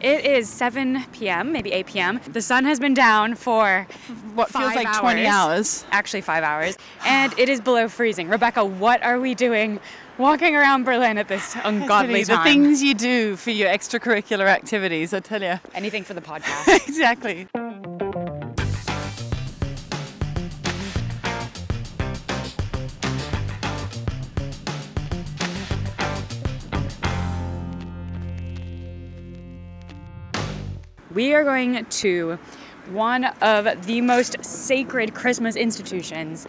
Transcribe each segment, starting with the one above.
It is 7 p.m., maybe 8 p.m. The sun has been down for What feels like 20 hours. Actually, five hours. And it is below freezing. Rebecca, what are we doing walking around Berlin at this ungodly time? the things you do for your extracurricular activities, I tell you. Anything for the podcast. exactly. We are going to one of the most sacred Christmas institutions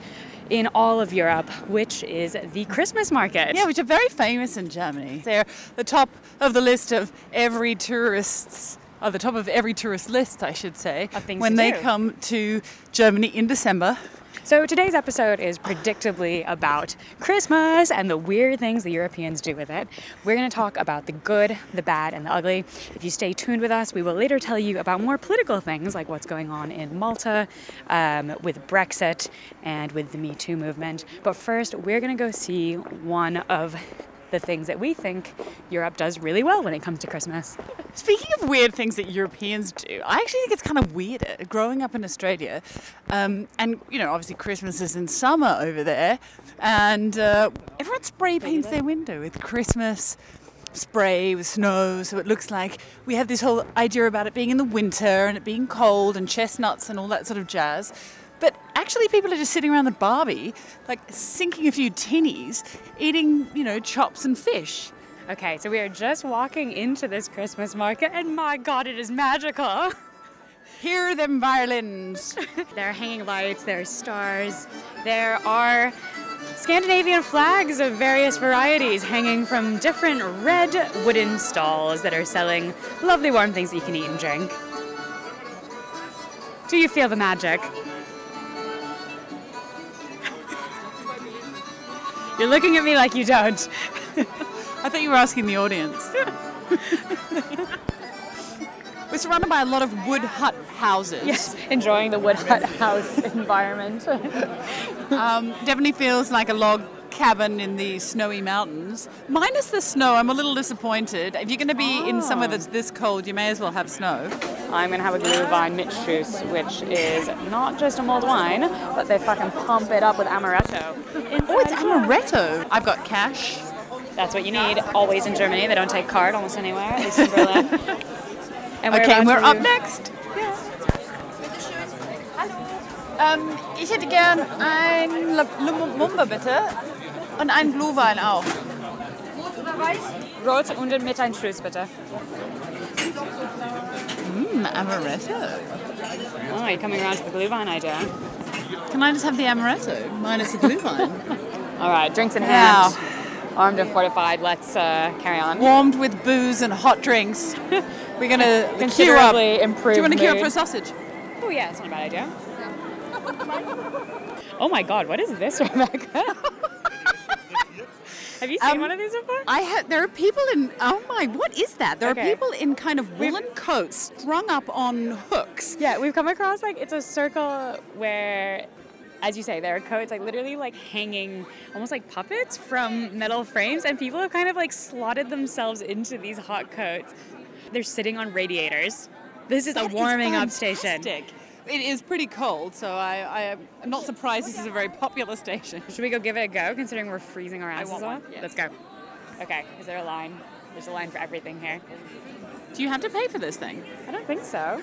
in all of Europe, which is the Christmas market. Yeah, which are very famous in Germany. They're the top of the list of every tourist's, or the top of every tourist list, I should say, Of things when they do. come to Germany in December. So today's episode is predictably about Christmas and the weird things the Europeans do with it. We're going to talk about the good, the bad, and the ugly. If you stay tuned with us, we will later tell you about more political things like what's going on in Malta um, with Brexit and with the Me Too movement. But first, we're going to go see one of the things that we think Europe does really well when it comes to Christmas. Speaking of weird things that Europeans do, I actually think it's kind of weird growing up in Australia. Um, and, you know, obviously Christmas is in summer over there. And uh, everyone spray paints their window with Christmas spray with snow. So it looks like we have this whole idea about it being in the winter and it being cold and chestnuts and all that sort of jazz. But actually, people are just sitting around the Barbie, like sinking a few tinnies, eating, you know, chops and fish. Okay, so we are just walking into this Christmas market, and my God, it is magical. Hear them violins. There are hanging lights, there are stars, there are Scandinavian flags of various varieties hanging from different red wooden stalls that are selling lovely warm things that you can eat and drink. Do you feel the magic? You're looking at me like you don't. I thought you were asking the audience. We're surrounded by a lot of wood hut houses. Yes, enjoying the wood hut house environment. Um, definitely feels like a log cabin in the snowy mountains. Minus the snow, I'm a little disappointed. If you're going to be in somewhere ah. that's this cold, you may as well have snow. I'm gonna have a Glühwein Mischus, which is not just a mulled wine, but they fucking pump it up with amaretto. Oh, it's amaretto. I've got cash. That's what you need. Always in Germany, they don't take card almost anywhere, at least in Berlin. And Okay, and we're to- up next. Ähm, ich hätte gern ein La- Lumumba bitte und einen Glühwein auch. Rot und mit ein Schuss, bitte. Mm, amaretto. Oh, you're coming around to the Glühwein idea. Can I just have the amaretto minus the Glühwein? All right, drinks in Now. hand. Armed and fortified, let's uh, carry on. Warmed with booze and hot drinks. We're gonna queue up. Considerably improved Do you want to queue up for a sausage? Oh yeah, it's not a bad idea. oh my god, what is this, Rebecca? Have you seen Um, one of these before? I had. There are people in. Oh my! What is that? There Okay. are people in kind of woolen coats strung up on hooks. Yeah, we've come across like it's a circle where, as you say, there are coats like literally like hanging almost like puppets from metal frames, and people have kind of like slotted themselves into these hot coats. They're sitting on radiators. This is That a is warming up station. It is pretty cold, so I, I am not surprised this is a very popular station. Should we go give it a go, considering we're freezing our asses off? yes. Let's go. Okay, is there a line? There's a line for everything here. Do you have to pay for this thing? I don't think so.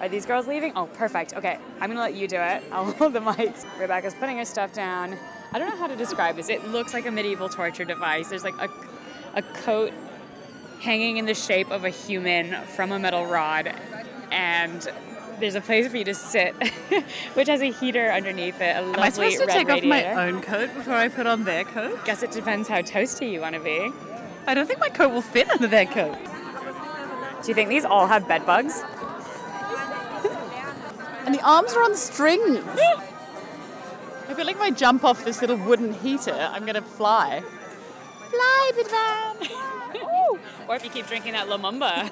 Are these girls leaving? Oh, perfect. Okay, I'm gonna let you do it. I'll hold the mics. Rebecca's putting her stuff down. I don't know how to describe this. It looks like a medieval torture device. There's like a, a coat hanging in the shape of a human from a metal rod, and there's a place for you to sit, which has a heater underneath it. A lovely Am I supposed to take radiator. off my own coat before I put on their coat? Guess it depends how toasty you want to be. I don't think my coat will fit under their coat. Do you think these all have bed bugs? And the arms are on strings. I feel like if I jump off this little wooden heater, I'm gonna fly. Fly, Bitman! Or if you keep drinking that Lumumba.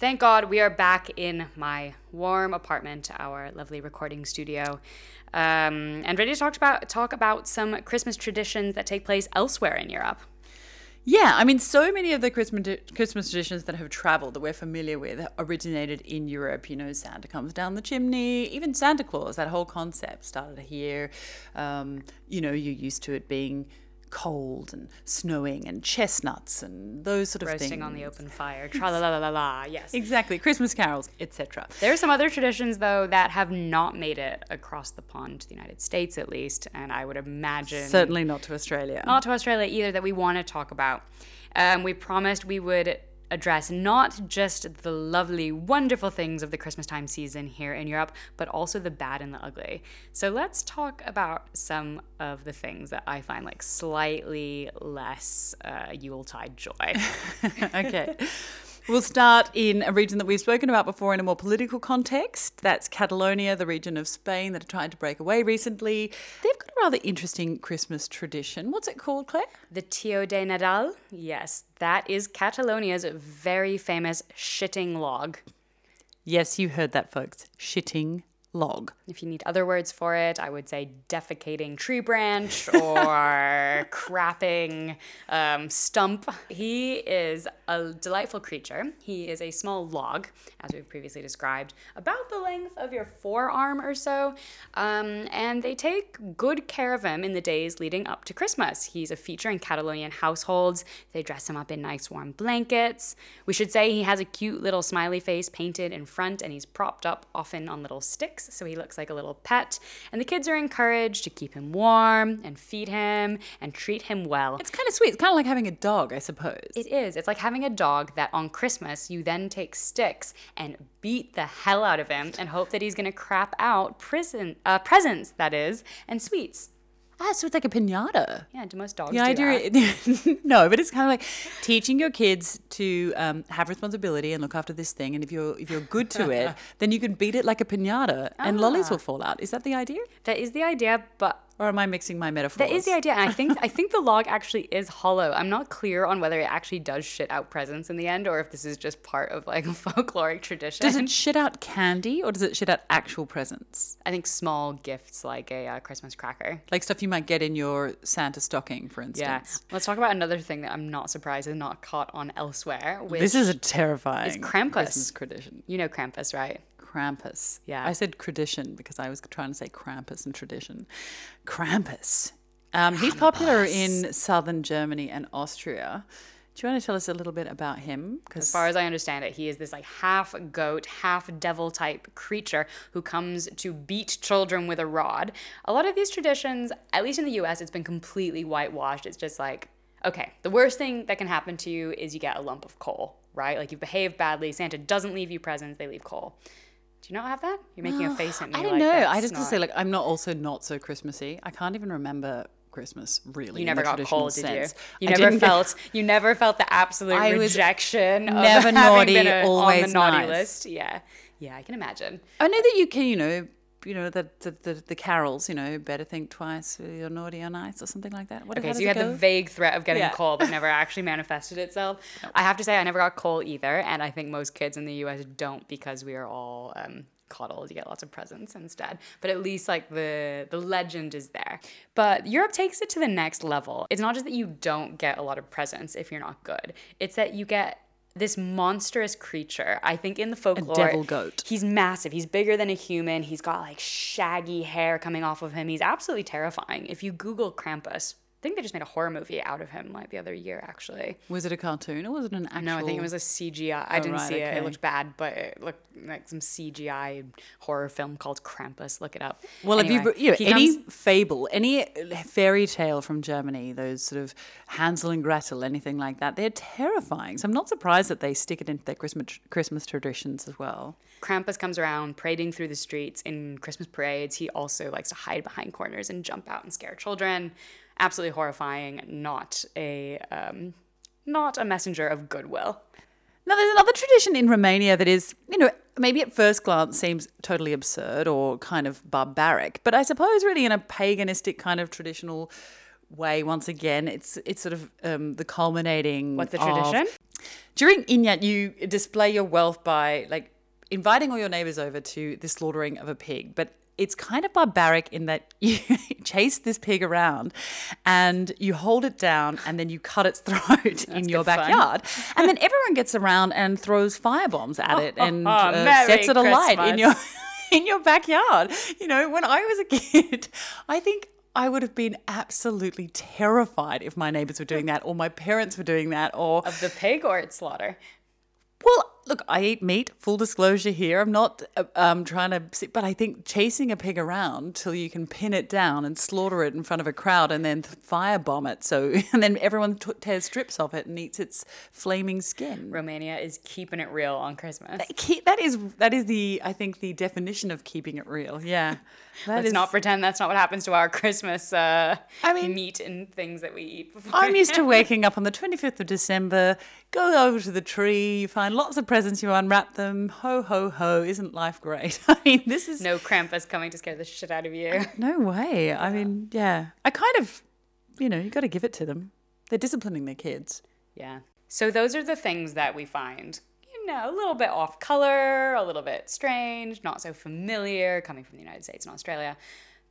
Thank God we are back in my warm apartment, our lovely recording studio, um, and ready to talk about talk about some Christmas traditions that take place elsewhere in Europe. Yeah, I mean, so many of the Christmas Christmas traditions that have traveled that we're familiar with originated in Europe. You know, Santa comes down the chimney, even Santa Claus. That whole concept started here. Um, you know, you're used to it being cold and snowing and chestnuts and those sort of Roasting things. on the open fire, tra la la la la. Yes. Exactly, Christmas carols, etc. There are some other traditions, though, that have not made it across the pond to the United States, at least, and I would imagine Certainly not to Australia. not to Australia either that we want to talk about. Um, we promised we would address not just the lovely, wonderful things of the Christmas time season here in Europe, but also the bad and the ugly. So let's talk about some of the things that I find like slightly less uh, Yuletide joy. okay. We'll start in a region that we've spoken about before in a more political context. That's Catalonia, the region of Spain that are trying to break away recently. They've got a rather interesting Christmas tradition. What's it called, Clare? The Tio de Nadal, yes, that is Catalonia's very famous shitting log. Yes, you heard that, folks. Shitting log. If you need other words for it, I would say defecating tree branch or crapping um, stump. He is a delightful creature. He is a small log, as we've previously described, about the length of your forearm or so. Um, and they take good care of him in the days leading up to Christmas. He's a feature in Catalonian households. They dress him up in nice warm blankets. We should say he has a cute little smiley face painted in front, and he's propped up often on little sticks so he looks like a little pet. And the kids are encouraged to keep him warm and feed him and treat him well. It's kind of sweet. It's kind of like having a dog, I suppose. It is. It's like having a dog that on Christmas you then take sticks and beat the hell out of him and hope that he's going to crap out prison uh, presents, that is, and sweets. Ah, so it's like a pinata. Yeah, do most dogs The do idea, that? no, but it's kind of like teaching your kids to um, have responsibility and look after this thing. And if you're if you're good to it, then you can beat it like a pinata, and lollies will fall out. Is that the idea, That is the idea, but or am I mixing my metaphors? That is the idea, and I think I think the log actually is hollow. I'm not clear on whether it actually does shit out presents in the end, or if this is just part of like a folkloric tradition. Does it shit out candy or does it shit out actual presents? I think small gifts like a uh, Christmas cracker. Like stuff you might get in your Santa stocking, for instance. Yeah. instance. Let's talk about another thing that I'm not surprised is not caught on elsewhere. Which This is a terrifying It's Krampus. Christmas tradition. you know Krampus, right? Krampus. Yeah. I said tradition because I was trying to say Krampus and tradition. Krampus. Um, he's popular in southern Germany and Austria. Do you want to tell us a little bit about him? As far as I understand it, he is this like half goat, half devil type creature who comes to beat children with a rod. A lot of these traditions, at least in the US, it's been completely whitewashed. It's just like, okay, the worst thing that can happen to you is you get a lump of coal, right? Like you've behaved badly, Santa doesn't leave you presents, they leave coal. Do you not have that? You're making a face at me. I don't like know. I just not- gonna say like I'm not also not so Christmassy. I can't even remember Christmas really. You in never got cold, did you? You I never didn't get- felt. You never felt the absolute I rejection. of never naughty, a- on always the naughty nice. list. Yeah, yeah, I can imagine. I know that you can, you know, you know the the, the, the carols, you know, better think twice you're naughty or nice or something like that. What Okay, so you had the vague threat of getting Yeah. a coal, but never actually manifested itself. I have to say, I never got coal either, and I think most kids in the U.S. don't because we are all um, coddled. You get lots of presents instead, but at least like the the legend is there. But Europe takes it to the next level. It's not just that you don't get a lot of presents if you're not good; it's that you get this monstrous creature. I think in the folklore, a devil goat. He's massive. He's bigger than a human. He's got like shaggy hair coming off of him. He's absolutely terrifying. If you Google Krampus, I think they just made a horror movie out of him like the other year, actually. Was it a cartoon or was it an actual? No, I think it was a CGI. I oh, didn't right, see it. okay. It looked bad, but it looked like some CGI horror film called Krampus. Look it up. Well, Anyway, if you, you know, any comes- fable, any uh, fairy tale from Germany, those sort of Hansel and Gretel, anything like that, they're terrifying. So I'm not surprised that they stick it into their Christmas Christmas traditions as well. Krampus comes around parading through the streets in Christmas parades. He also likes to hide behind corners and jump out and scare children. Absolutely horrifying. Not a um, not a messenger of goodwill. Now, there's another tradition in Romania that is, you know, maybe at first glance seems totally absurd or kind of barbaric, but I suppose really in a paganistic kind of traditional way. Once again, it's it's sort of um, the culminating. What's the of- tradition? During Inyat, you display your wealth by like inviting all your neighbors over to the slaughtering of a pig, but it's kind of barbaric in that you chase this pig around and you hold it down and then you cut its throat in your backyard. and then everyone gets around and throws fireboms at it and Oh, uh, sets it alight in your in your backyard. You know, when I was a kid, I think I would have been absolutely terrified if my neighbors were doing that or my parents were doing that or Of the pig or its slaughter? well, look, I eat meat. Full disclosure here. I'm not uh, um, trying to, sit, but I think chasing a pig around till you can pin it down and slaughter it in front of a crowd and then firebomb it. So, and then everyone t- tears strips off it and eats its flaming skin. Romania is keeping it real on Christmas. Ke- That is that is the I think the definition of keeping it real. Yeah, Let's is- not pretend that's not what happens to our Christmas uh, I mean- meat and things that we eat before. I'm used to waking up on the 25th of December, go over to the tree, you find lots of presents, you unwrap them. Ho, ho, ho. Isn't life great? I mean, this is no Krampus coming to scare the shit out of you. no way. I mean, yeah. I kind of, you know, you got to give it to them. They're disciplining their kids. Yeah. So those are the things that we find, you know, a little bit off color, a little bit strange, not so familiar coming from the United States and Australia.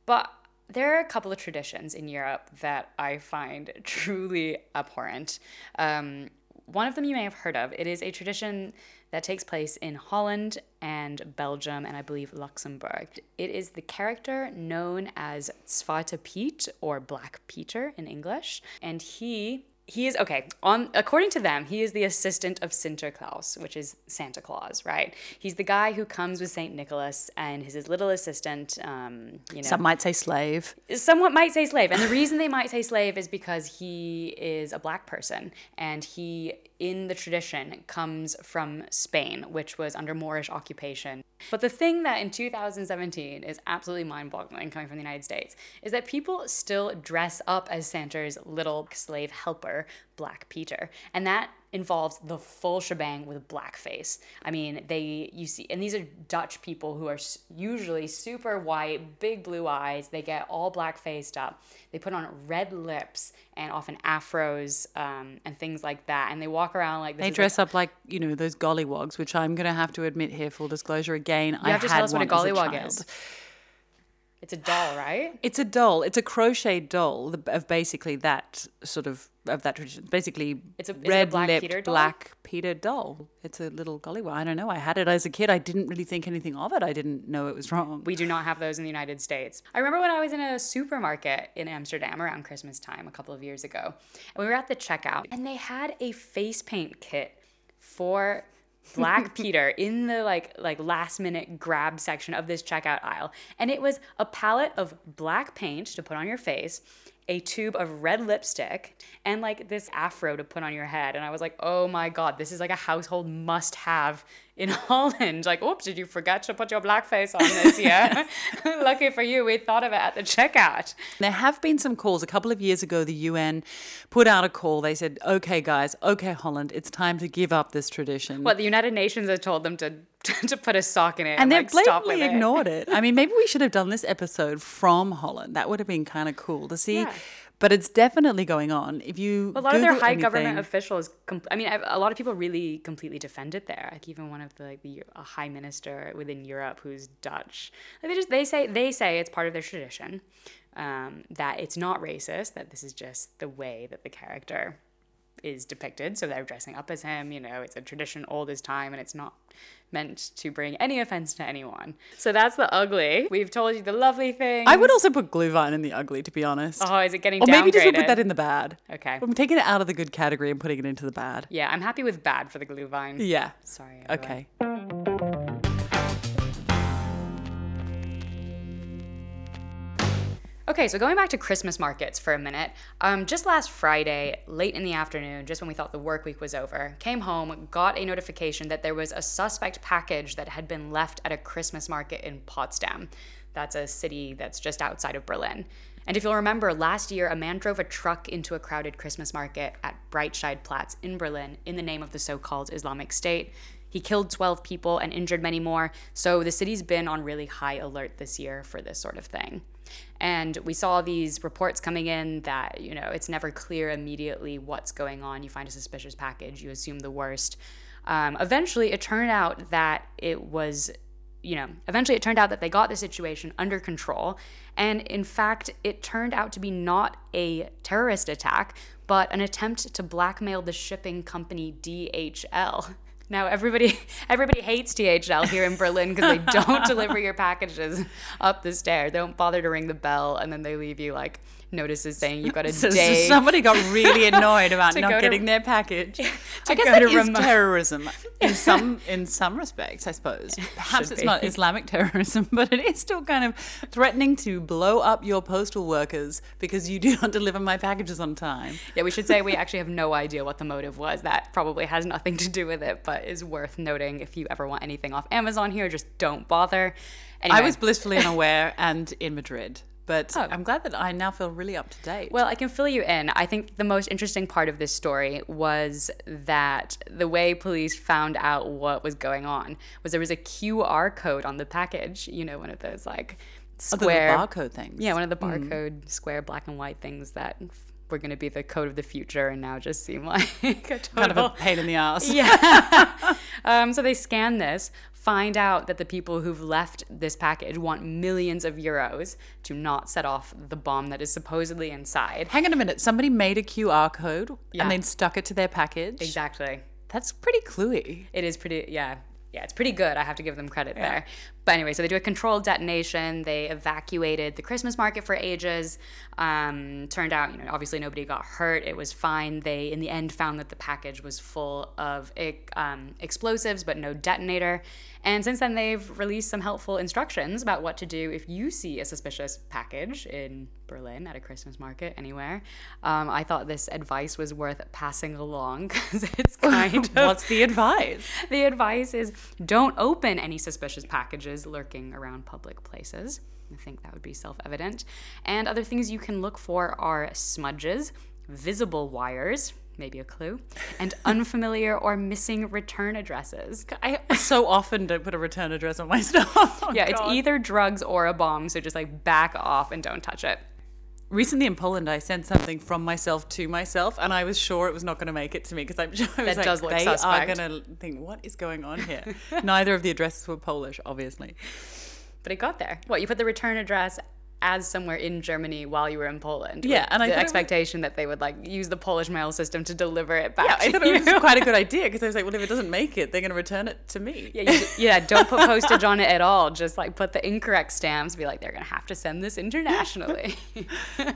But there are a couple of traditions in Europe that I find truly abhorrent. Um, one of them you may have heard of. It is a tradition that takes place in Holland and Belgium and I believe Luxembourg. It is the character known as Zwarte Piet or Black Peter in English, and he he is okay on according to them he is the assistant of sinterklaas which is santa claus right? He's the guy who comes with saint nicholas and is his little assistant um, you know. Some might say slave. somewhat might say slave and the reason they might say slave is because he is a black person and he in the tradition comes from spain which was under moorish occupation but the thing that in 2017 is absolutely mind-boggling coming from the united states is that people still dress up as santa's little slave helper black peter. And that involves the full shebang with blackface. I mean, they you see, and these are Dutch people who are usually super white, big blue eyes. They get all black faced up. They put on red lips and often afros um, and things like that, and they walk around like this. They is, like, dress up like, you know, those gollywogs, which I'm going to have to admit here, full disclosure again. I have to had tell us what a gollywog is. It's a doll, right? It's a doll. It's a crocheted doll of basically that sort of of that tradition. Basically, It's a- is it red Black lipped Peter doll? black Peter doll. It's a little gollywog. I don't know. I had it as a kid. I didn't really think anything of it. I didn't know it was wrong. We do not have those in the United States. I remember when I was in a supermarket in Amsterdam around Christmas time a couple of years ago, and we were at the checkout, and they had a face paint kit for Black Peter in the like like last minute grab section of this checkout aisle, and it was a palette of black paint to put on your face. A tube of red lipstick and like this afro to put on your head. And I was like, oh my God, this is like a household must have in Holland. Like, oops, did you forget to put your blackface on this year? Lucky for you, we thought of it at the checkout. There have been some calls. A couple of years ago, the UN put out a call. They said, okay, guys, okay, Holland, it's time to give up this tradition. What the United Nations had told them to to put a sock in it, and they've like, stop blatantly it. ignored it. I mean, maybe we should have done this episode from Holland. That would have been kind of cool to see. Yeah. But it's definitely going on. If you A lot of their Google high government officials, com- I mean, a lot of people really completely defend it there. Like even one of the like the a high minister within Europe who's Dutch, like they just they say they say it's part of their tradition, um, that it's not racist, that this is just the way that the character is depicted. So they're dressing up as him. You know, it's a tradition old as time, and it's not meant to bring any offense to anyone. So that's the ugly. We've told you the lovely thing. I would also put Glühwein in the ugly, to be honest. Oh, is it getting or maybe just we'll put that in the bad. Okay. I'm taking it out of the good category and putting it into the bad. Yeah, I'm happy with bad for the Glühwein. Yeah. Sorry. everyone. Okay. Okay, so going back to Christmas markets for a minute, um, just last Friday, late in the afternoon, just when we thought the work week was over, came home, got a notification that there was a suspect package that had been left at a Christmas market in Potsdam. That's a city that's just outside of Berlin. And if you'll remember, last year, a man drove a truck into a crowded Christmas market at Breitscheidplatz in Berlin in the name of the so called Islamic State. He killed 12 people and injured many more, so the city's been on really high alert this year for this sort of thing. And we saw these reports coming in that, you know, it's never clear immediately what's going on. You find a suspicious package, you assume the worst. Um, eventually, it turned out that it was you know, eventually it turned out that they got the situation under control. And in fact, it turned out to be not a terrorist attack, but an attempt to blackmail the shipping company DHL. Now everybody everybody hates DHL here in Berlin because they don't deliver your packages up the stair. They don't bother to ring the bell and then they leave you like notices saying you've got a So, so day. somebody got really annoyed about not to- getting their package. I guess to is terrorism in some in some respects, I suppose. Perhaps Should it's be. not Islamic terrorism, but it is still kind of threatening to blow up your postal workers because you do not deliver my packages on time. Yeah, we should say we actually have no idea what the motive was. That probably has nothing to do with it, but is worth noting. If you ever want anything off Amazon here, just don't bother. Anyway, I was blissfully unaware and in Madrid, but Oh. I'm glad that I now feel really up to date. Well, I can fill you in. I think the most interesting part of this story was that the way police found out what was going on was there was a QR code on the package. You know, one of those like Oh, the square barcode things. Yeah, one of the hmm. barcode square black and white things that were going to be the code of the future and now just seem like a total kind of a pain in the ass. yeah. um, so they scan this, find out that the people who've left this package want millions of euros to not set off the bomb that is supposedly inside. Hang on a minute. Somebody made a QR code Yeah. and then stuck it to their package. Exactly. That's pretty cluey. It is pretty, yeah. Yeah, it's pretty good. I have to give them credit there. But anyway, so they do a controlled detonation. They evacuated the Christmas market for ages. Um, turned out, you know, obviously nobody got hurt. It was fine. They, in the end, found that the package was full of um, explosives, but no detonator. And since then, they've released some helpful instructions about what to do if you see a suspicious package in Berlin at a Christmas market anywhere. Um, I thought this advice was worth passing along because it's kind of What's the advice? the advice is don't open any suspicious packages lurking around public places. I think that would be self evident. And other things you can look for are smudges, visible wires, maybe a clue, and unfamiliar or missing return addresses. I so often don't put a return address on my stuff. Oh, Yeah, it's either drugs or a bomb, so just like back off and don't touch it. Recently in Poland, I sent something from myself to myself, and I was sure it was not going to make it to me because I'm sure I was That like, they suspect. are going to think, what is going on here? Neither of the addresses were Polish, obviously. But it got there. What, you put the return address as somewhere in Germany while you were in Poland? Yeah, and I the it was- expectation that they would like use the Polish mail system to deliver it back Yeah, I thought you. it was quite a good idea because I was like, well, if it doesn't make it, they're going to return it to me. Yeah, you, yeah. Don't put postage on it at all. Just like put the incorrect stamps. Be like, they're gonna have to send this internationally.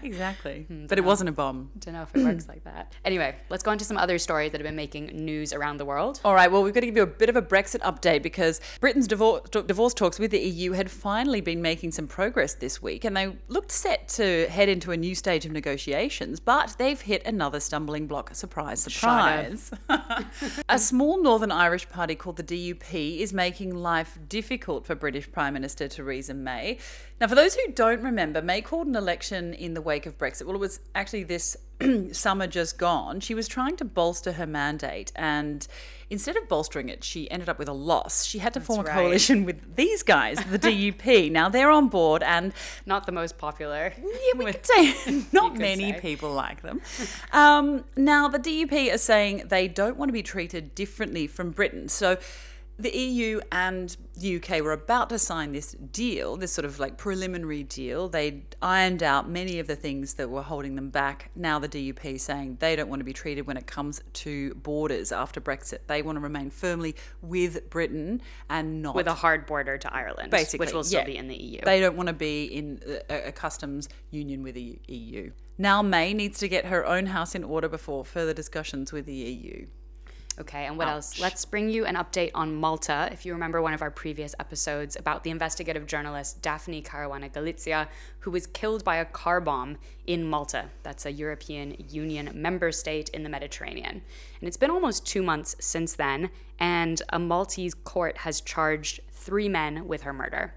exactly. Hmm, but it wasn't a bomb. Don't know if it works like that. Anyway, let's go on to some other stories that have been making news around the world. All right, well, we've got to give you a bit of a Brexit update because Britain's divorce, divorce talks with the EU had finally been making some progress this week and they looked set to head into a new stage of negotiations, but they've hit another stumbling block. Surprise, surprise. a small Northern Irish party called the DUP is making life difficult for British Prime Minister Theresa May. Now, for those who don't remember, May called an election in the wake of Brexit. Well, it was actually this summer just gone. She was trying to bolster her mandate, and instead of bolstering it, she ended up with a loss. She had to form a right. coalition with these guys, the DUP. Now they're on board, and Not the most popular. yeah, we could say not many say. people like them. Um, now, the DUP are saying they don't want to be treated differently from Britain. So, the EU and the UK were about to sign this deal, this sort of like preliminary deal. They ironed out many of the things that were holding them back. Now, the DUP saying they don't want to be treated when it comes to borders after Brexit. They want to remain firmly with Britain and not With a hard border to Ireland, basically, which will still yeah. be in the EU. They don't want to be in a, a customs union with the EU. Now May needs to get her own house in order before further discussions with the EU. Okay, and what else? Let's bring you an update on Malta. If you remember one of our previous episodes about the investigative journalist Daphne Caruana Galizia, who was killed by a car bomb in Malta. That's a European Union member state in the Mediterranean. And it's been almost two months since then, and a Maltese court has charged three men with her murder.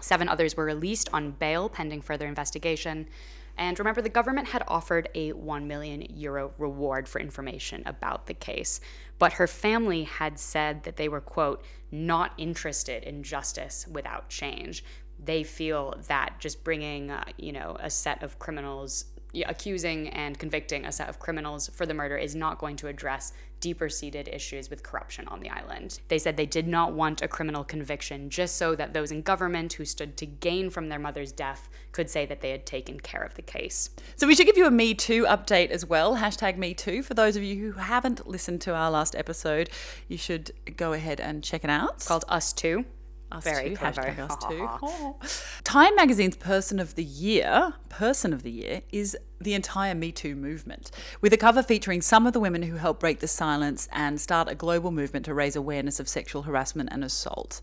Seven others were released on bail pending further investigation. And remember, the government had offered a 1 million euro reward for information about the case. But her family had said that they were, quote, not interested in justice without change. They feel that just bringing, uh, you know, a set of criminals yeah, accusing and convicting a set of criminals for the murder is not going to address deeper seated issues with corruption on the island. They said they did not want a criminal conviction just so that those in government who stood to gain from their mother's death could say that they had taken care of the case. So we should give you a Me Too update as well. Hashtag Me Too. For those of you who haven't listened to our last episode, you should go ahead and check it out. It's called Us Too. Us Very too. clever. Hashtag us too. Time Magazine's Person of the Year, Person of the Year, is the entire Me Too movement, with a cover featuring some of the women who helped break the silence and start a global movement to raise awareness of sexual harassment and assault.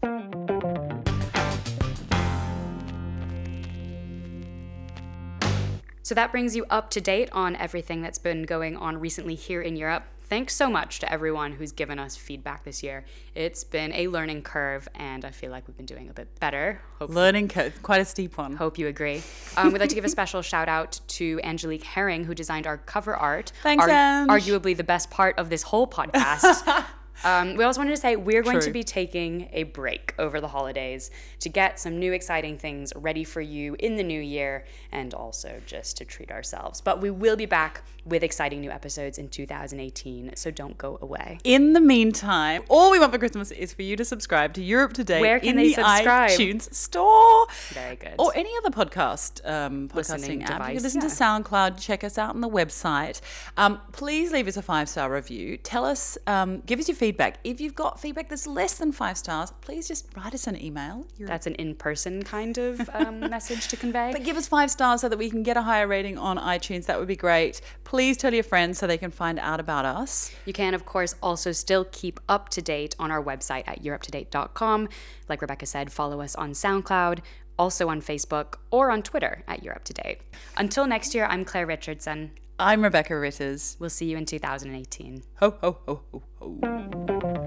So that brings you up to date on everything that's been going on recently here in Europe. Thanks so much to everyone who's given us feedback this year. It's been a learning curve, and I feel like we've been doing a bit better. Hope, Learning curve, quite a steep one. hope you agree. Um, we'd like to give a special shout out to Angelique Herring, who designed our cover art. Thanks, Ange. Arguably the best part of this whole podcast. Um, we also wanted to say we're going to be taking a break over the holidays to get some new exciting things ready for you in the new year and also just to treat ourselves. But we will be back with exciting new episodes in 2018, so don't go away. In the meantime, all we want for Christmas is for you to subscribe to Europe Today Where can in they the subscribe? iTunes store. Very good. Or any other podcast um, Listening podcasting app. You device, can listen to. SoundCloud, check us out on the website. Um, please leave us a five star review. Tell us, um, give us your feedback. If you've got feedback that's less than five stars, please just write us an email. You're- That's an in person kind of um, message to convey. but give us five stars so that we can get a higher rating on iTunes. That would be great. Please tell your friends so they can find out about us. You can, of course, also still keep up to date on our website at europe2date.com. Like Rebecca said, follow us on SoundCloud, also on Facebook, or on Twitter at to Until next year, I'm Clare Richardson. I'm Rebecca Ritters. We'll see you in 2018. Ho, ho, ho, ho, ho.